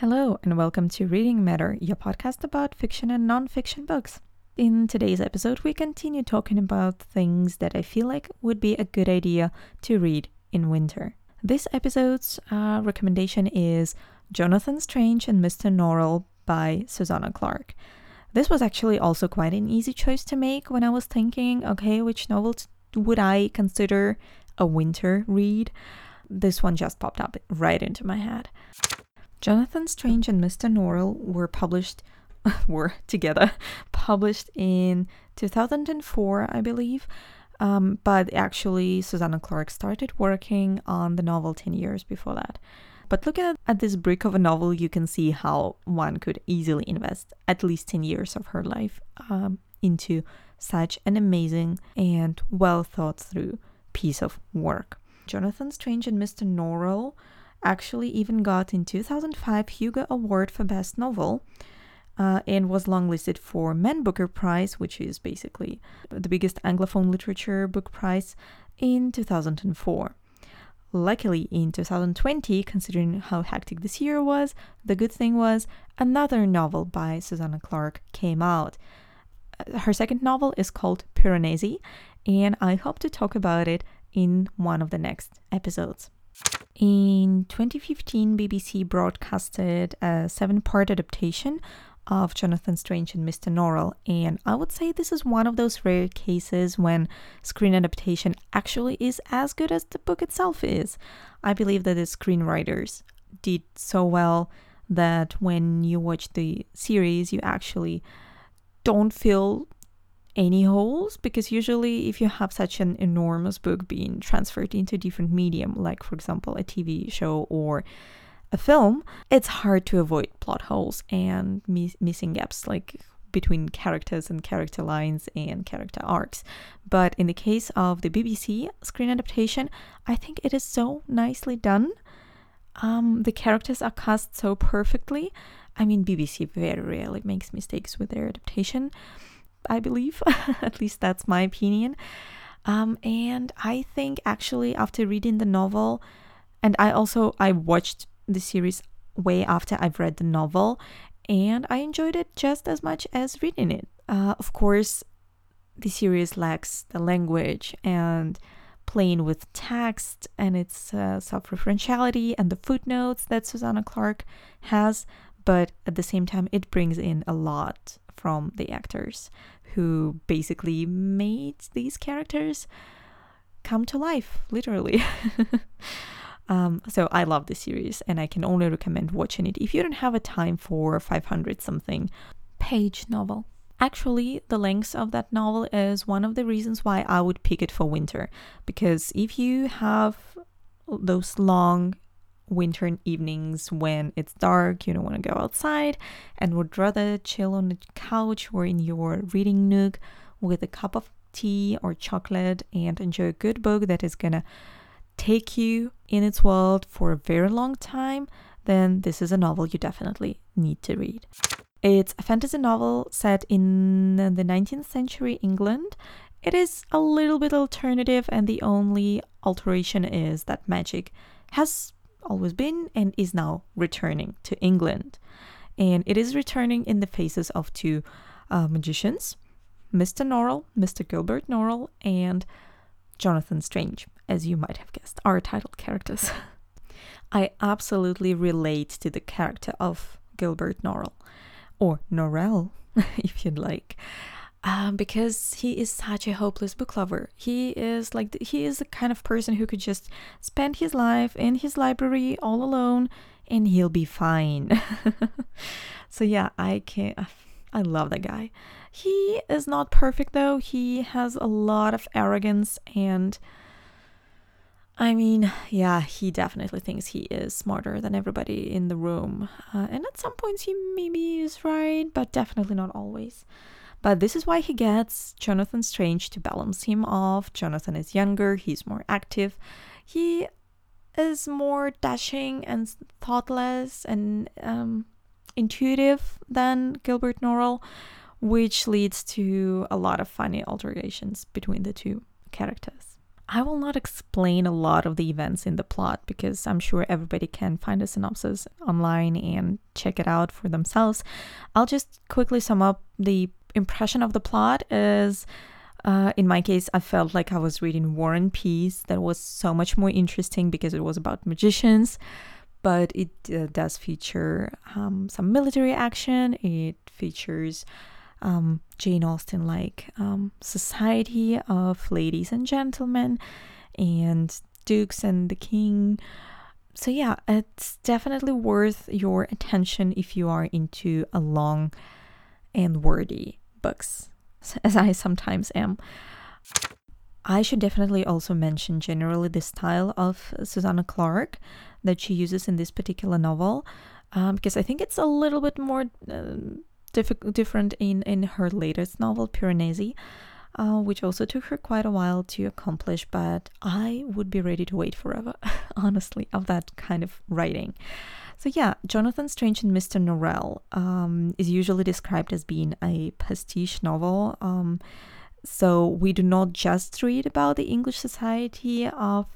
Hello, and welcome to Reading Matter, your podcast about fiction and non-fiction books. In today's episode, we continue talking about things that I feel like would be a good idea to read in winter. This episode's uh, recommendation is Jonathan Strange and Mr. Norrell by Susanna Clarke. This was actually also quite an easy choice to make when I was thinking, okay, which novels would I consider a winter read? This one just popped up right into my head. Jonathan Strange and Mr. Norrell were published were together published in 2004, I believe. Um, but actually, Susanna Clarke started working on the novel 10 years before that. But looking at, at this brick of a novel, you can see how one could easily invest at least 10 years of her life um, into such an amazing and well thought through piece of work. Jonathan Strange and Mr. Norrell actually even got in 2005 Hugo Award for Best Novel. Uh, and was longlisted for Man Booker Prize, which is basically the biggest Anglophone literature book prize, in 2004. Luckily, in 2020, considering how hectic this year was, the good thing was another novel by Susanna Clarke came out. Uh, her second novel is called Piranesi, and I hope to talk about it in one of the next episodes. In 2015, BBC broadcasted a seven part adaptation of Jonathan Strange and Mr. Norrell, and I would say this is one of those rare cases when screen adaptation actually is as good as the book itself is. I believe that the screenwriters did so well that when you watch the series, you actually don't feel any holes because usually if you have such an enormous book being transferred into different medium like for example a tv show or a film it's hard to avoid plot holes and mi- missing gaps like between characters and character lines and character arcs. But in the case of the bbc screen adaptation i think it is so nicely done. Um, the characters are cast so perfectly. I mean bbc very rarely makes mistakes with their adaptation I believe. At least that's my opinion. Um, and I think actually after reading the novel, and I also I watched the series way after I've read the novel, and I enjoyed it just as much as reading it. Uh, of course, the series lacks the language and playing with text and its uh, self-referentiality and the footnotes that Susanna Clarke has, but at the same time, it brings in a lot from the actors who basically made these characters come to life, literally. um, so I love this series and I can only recommend watching it if you don't have a time for 500 something page novel. Actually, the length of that novel is one of the reasons why I would pick it for winter. Because if you have those long winter evenings when it's dark, you don't want to go outside, and would rather chill on the couch or in your reading nook with a cup of tea or chocolate and enjoy a good book that is gonna take you in its world for a very long time, then this is a novel you definitely need to read. It's a fantasy novel set in the 19th century England. It is a little bit alternative, and the only alteration is that magic has always been and is now returning to England. And it is returning in the faces of two uh, magicians, Mr. Norrell, Mr. Gilbert Norrell, and Jonathan Strange, as you might have guessed, are title characters. I absolutely relate to the character of Gilbert Norrell, or Norrell, if you'd like um, because he is such a hopeless book lover. He is like he is the kind of person who could just spend his life in his library all alone and he'll be fine. so yeah, I can I love that guy. He is not perfect though. He has a lot of arrogance and I mean, yeah, he definitely thinks he is smarter than everybody in the room. Uh, and at some points he maybe is right, but definitely not always. But this is why he gets Jonathan Strange to balance him off. Jonathan is younger, he's more active. He is more dashing and thoughtless and um, intuitive than Gilbert Norrell, which leads to a lot of funny alterations between the two characters. I will not explain a lot of the events in the plot because I'm sure everybody can find a synopsis online and check it out for themselves. I'll just quickly sum up the impression of the plot is uh, in my case, I felt like I was reading War and Peace. That was so much more interesting because it was about magicians, but it uh, does feature um, some military action. It features um, Jane Austen like um, society of ladies and gentlemen and dukes and the king. So, yeah, it's definitely worth your attention if you are into a long and wordy books, as I sometimes am. I should definitely also mention generally the style of Susanna Clarke that she uses in this particular novel, um, because I think it's a little bit more uh, diff- different in, in her latest novel, Piranesi, uh, which also took her quite a while to accomplish, but I would be ready to wait forever, honestly, of that kind of writing. So, yeah, Jonathan Strange and Mr. Norrell um, is usually described as being a pastiche novel. Um, so, we do not just read about the English society of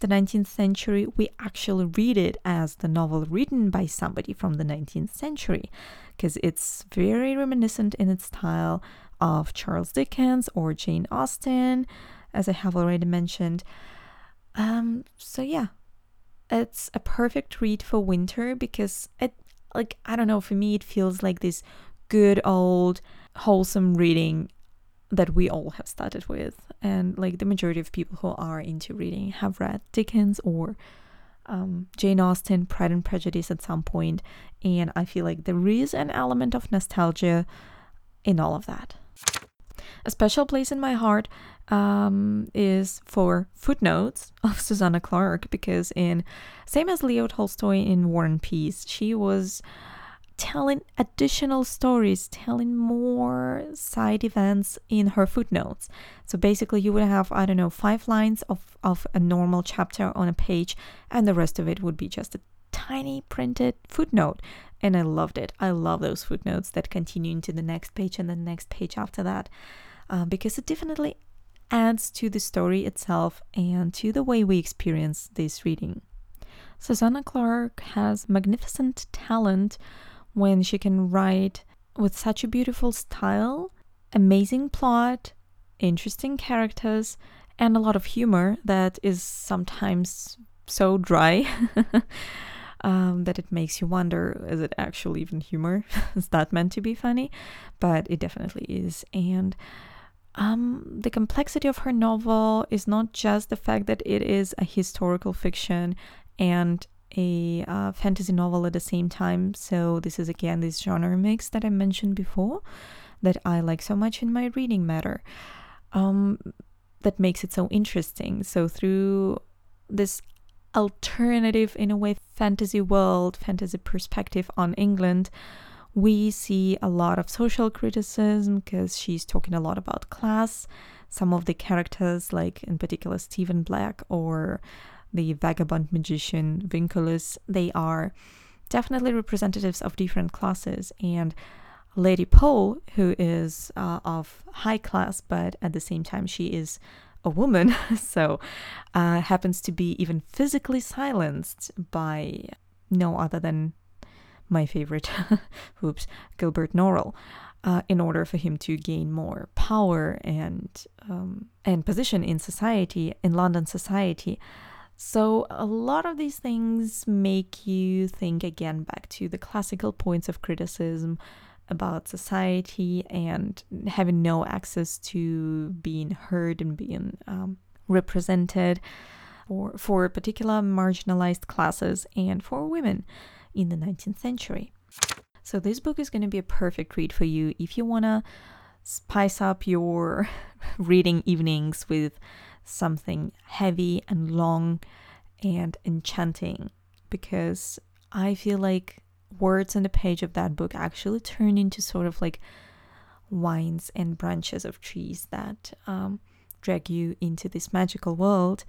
the 19th century, we actually read it as the novel written by somebody from the 19th century because it's very reminiscent in its style of Charles Dickens or Jane Austen, as I have already mentioned. Um, so yeah, it's a perfect read for winter because it, like, I don't know, for me, it feels like this good old wholesome reading that we all have started with. And like the majority of people who are into reading have read Dickens or um, Jane Austen, Pride and Prejudice at some point, and I feel like there is an element of nostalgia in all of that. A special place in my heart um, is for footnotes of Susanna Clarke because in same as Leo Tolstoy in War and Peace, she was telling additional stories, telling more side events in her footnotes. So basically, you would have, I don't know, five lines of, of a normal chapter on a page, and the rest of it would be just a tiny printed footnote. And I loved it. I love those footnotes that continue into the next page and the next page after that, uh, because it definitely adds to the story itself and to the way we experience this reading. Susanna Clarke has magnificent talent when she can write with such a beautiful style, amazing plot, interesting characters, and a lot of humor that is sometimes so dry um, that it makes you wonder is it actually even humor? is that meant to be funny? But it definitely is. And um, the complexity of her novel is not just the fact that it is a historical fiction and a uh, fantasy novel at the same time. So, this is again this genre mix that I mentioned before that I like so much in my reading matter. Um, that makes it so interesting. So, through this alternative, in a way, fantasy world, fantasy perspective on England, we see a lot of social criticism because she's talking a lot about class. Some of the characters, like in particular Stephen Black or the vagabond magician Vinculus, they are definitely representatives of different classes. And Lady Pole, who is uh, of high class, but at the same time she is a woman, so uh, happens to be even physically silenced by no other than my favorite, oops, Gilbert Norrell. Uh, in order for him to gain more power and um, and position in society, in London society, so, a lot of these things make you think again back to the classical points of criticism about society and having no access to being heard and being um, represented for, for particular marginalized classes and for women in the 19th century. So, this book is going to be a perfect read for you if you want to spice up your reading evenings with something heavy and long and enchanting because I feel like words on the page of that book actually turn into sort of like vines and branches of trees that um, drag you into this magical world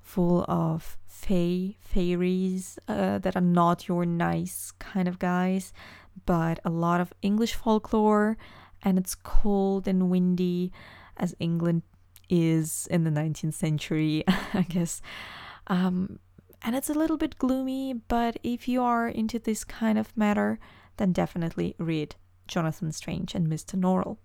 full of fae, fairies uh, that are not your nice kind of guys, but a lot of English folklore, and it's cold and windy as England is in the 19th century, I guess. Um, and it's a little bit gloomy, but if you are into this kind of matter, then definitely read Jonathan Strange and Mr. Norrell.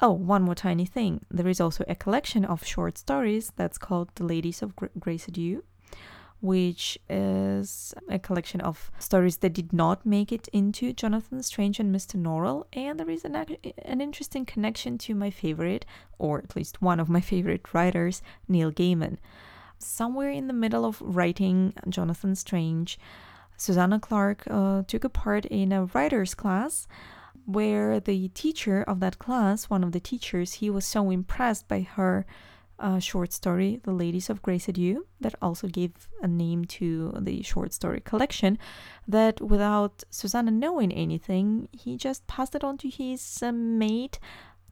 Oh, one more tiny thing. There is also a collection of short stories that's called The Ladies of Grace Adieu, which is a collection of stories that did not make it into Jonathan Strange and Mr. Norrell. And there is an, an interesting connection to my favorite, or at least one of my favorite writers, Neil Gaiman. Somewhere in the middle of writing Jonathan Strange, Susanna Clarke uh, took a part in a writer's class where the teacher of that class, one of the teachers, he was so impressed by her uh, short story, The Ladies of Grace Adieu, that also gave a name to the short story collection, that without Susanna knowing anything, he just passed it on to his uh, mate,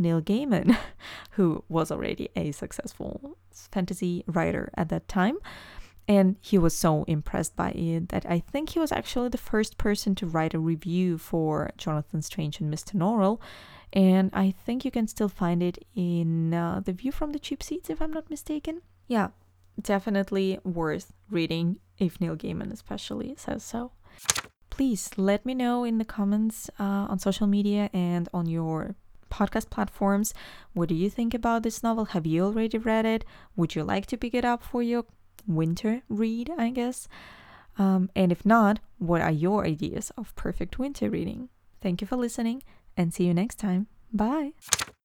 Neil Gaiman, who was already a successful fantasy writer at that time. And he was so impressed by it that I think he was actually the first person to write a review for Jonathan Strange and Mr. Norrell. And I think you can still find it in uh, The View from the Cheap Seats, if I'm not mistaken. Yeah, definitely worth reading if Neil Gaiman especially says so. Please let me know in the comments uh, on social media and on your podcast platforms. What do you think about this novel? Have you already read it? Would you like to pick it up for your winter read, I guess. Um, and if not, what are your ideas of perfect winter reading? Thank you for listening and see you next time. Bye.